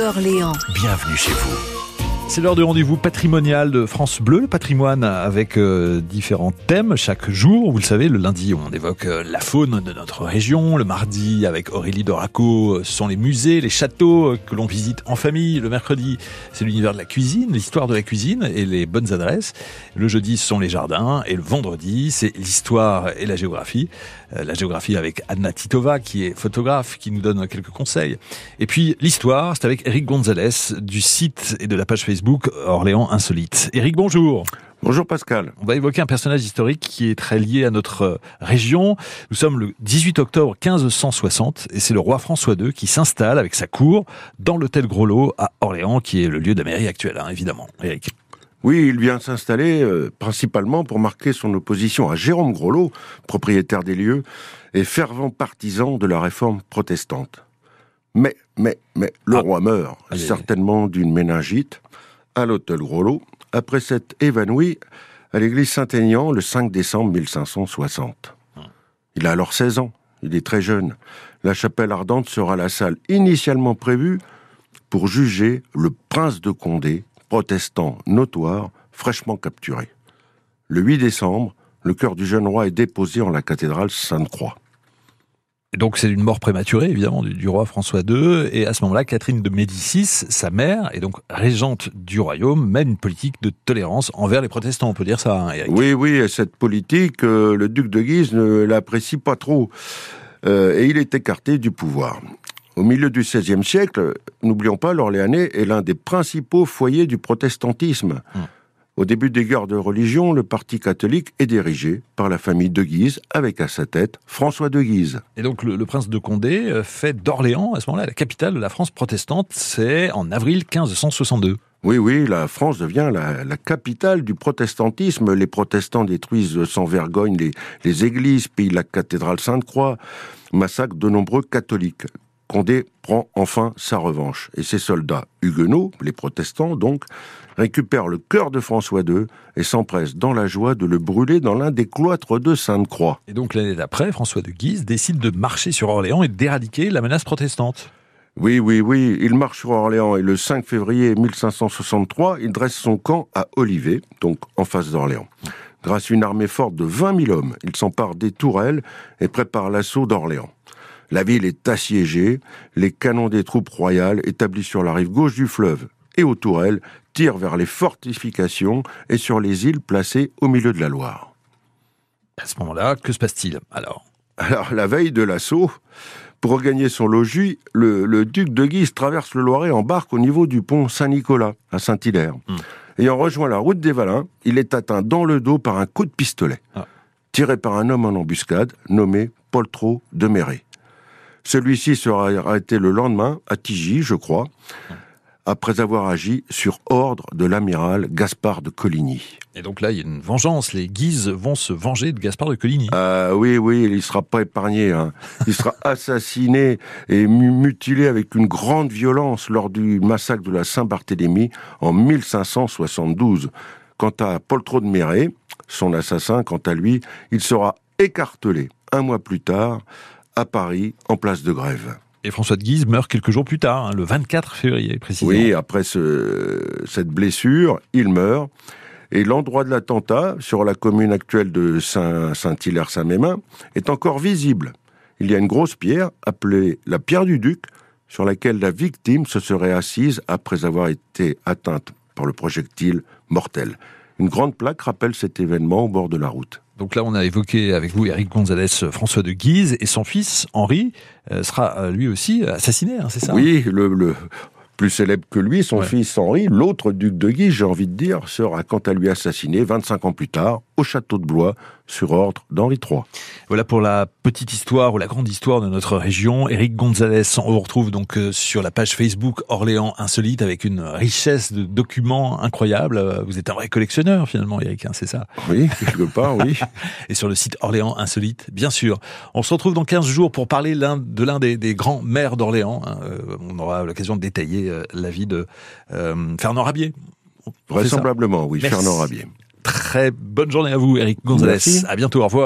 Orléans. Bienvenue chez vous. C'est l'heure du rendez-vous patrimonial de France Bleu, le patrimoine avec euh, différents thèmes chaque jour. Vous le savez, le lundi, on évoque euh, la faune de notre région. Le mardi, avec Aurélie Doraco, ce sont les musées, les châteaux euh, que l'on visite en famille. Le mercredi, c'est l'univers de la cuisine, l'histoire de la cuisine et les bonnes adresses. Le jeudi, ce sont les jardins. Et le vendredi, c'est l'histoire et la géographie. Euh, la géographie avec Anna Titova, qui est photographe, qui nous donne quelques conseils. Et puis l'histoire, c'est avec Eric Gonzalez du site et de la page Facebook Orléans Insolite. Eric, bonjour. Bonjour Pascal. On va évoquer un personnage historique qui est très lié à notre euh, région. Nous sommes le 18 octobre 1560 et c'est le roi François II qui s'installe avec sa cour dans l'hôtel Groslo à Orléans, qui est le lieu de la mairie actuelle, hein, évidemment. Eric. Oui, il vient s'installer euh, principalement pour marquer son opposition à Jérôme Groslo, propriétaire des lieux et fervent partisan de la réforme protestante. Mais, mais, mais, le Ah. roi meurt, Allez. certainement d'une méningite, à l'hôtel Groslo, après s'être évanoui à l'église Saint-Aignan le 5 décembre 1560. Il a alors 16 ans, il est très jeune. La chapelle ardente sera la salle initialement prévue pour juger le prince de Condé, protestant notoire, fraîchement capturé. Le 8 décembre, le cœur du jeune roi est déposé en la cathédrale Sainte-Croix. Donc c'est une mort prématurée, évidemment, du, du roi François II. Et à ce moment-là, Catherine de Médicis, sa mère, et donc régente du royaume, mène une politique de tolérance envers les protestants, on peut dire ça, hein, Eric. Oui, oui, et cette politique, euh, le duc de Guise ne l'apprécie pas trop, euh, et il est écarté du pouvoir. Au milieu du XVIe siècle, n'oublions pas, l'Orléanais est l'un des principaux foyers du protestantisme. Hmm. Au début des guerres de religion, le parti catholique est dirigé par la famille de Guise, avec à sa tête François de Guise. Et donc le, le prince de Condé euh, fait d'Orléans, à ce moment-là, la capitale de la France protestante. C'est en avril 1562. Oui, oui, la France devient la, la capitale du protestantisme. Les protestants détruisent sans vergogne les, les églises, pillent la cathédrale Sainte-Croix, massacrent de nombreux catholiques. Condé prend enfin sa revanche. Et ses soldats huguenots, les protestants donc, récupèrent le cœur de François II et s'empressent dans la joie de le brûler dans l'un des cloîtres de Sainte-Croix. Et donc l'année d'après, François de Guise décide de marcher sur Orléans et d'éradiquer la menace protestante. Oui, oui, oui, il marche sur Orléans et le 5 février 1563, il dresse son camp à Olivet, donc en face d'Orléans. Grâce à une armée forte de 20 000 hommes, il s'empare des tourelles et prépare l'assaut d'Orléans. La ville est assiégée, les canons des troupes royales établis sur la rive gauche du fleuve et aux tourelles tirent vers les fortifications et sur les îles placées au milieu de la Loire. À ce moment-là, que se passe-t-il alors? Alors, la veille de l'assaut, pour regagner son logis, le, le duc de Guise traverse le Loiret en barque au niveau du pont Saint-Nicolas, à Saint-Hilaire. Hmm. Ayant rejoint la route des Valins, il est atteint dans le dos par un coup de pistolet, Ah. tiré par un homme en embuscade, nommé Poltrot de Méré. Celui-ci sera arrêté le lendemain, à Tigy, je crois, après avoir agi sur ordre de l'amiral Gaspard de Coligny. Et donc là, il y a une vengeance. Les Guises vont se venger de Gaspard de Coligny. Ah oui, oui, il ne sera pas épargné. hein. Il sera assassiné et mu- mutilé avec une grande violence lors du massacre de la Saint-Barthélemy en 1572. Quant à Poltrot de Méré, son assassin, quant à lui, il sera écartelé un mois plus tard à Paris en place de grève. Et François de Guise meurt quelques jours plus tard, hein, le 24 février précisément. Oui, après ce- cette blessure, il meurt. Et l'endroit de l'attentat, sur la commune actuelle de Saint- Saint-Hilaire-Saint-Mémin, est encore visible. Il y a une grosse pierre, appelée la pierre du Duc, sur laquelle la victime se serait assise après avoir été atteinte par le projectile mortel. Une grande plaque rappelle cet événement au bord de la route. Donc là, on a évoqué avec vous Eric Gonzalez, François de Guise, et son fils Henri euh, sera euh, lui aussi assassiné, hein, c'est ça Oui, le, le plus célèbre que lui, son Ouais. fils Henri, l'autre duc de Guise, j'ai envie de dire, sera quant à lui assassiné 25 ans plus tard au château de Blois sur ordre d'Henri III. Voilà pour la petite histoire ou la grande histoire de notre région. Eric Gonzalez, on vous retrouve donc euh, sur la page Facebook Orléans Insolite avec une richesse de documents incroyables. Euh, Vous êtes un vrai collectionneur finalement, Eric, hein, c'est ça? Oui, quelque part, oui. et sur le site Orléans Insolite, bien sûr. On se retrouve dans 15 jours pour parler de l'un des, des grands maires d'Orléans. hein. Euh, on aura l'occasion de détailler euh, la vie de euh, Fernand Rabier. Vraisemblablement, oui, Merci. Fernand Rabier. Très bonne journée à vous, Eric Gonzalez. Merci. À bientôt, au revoir.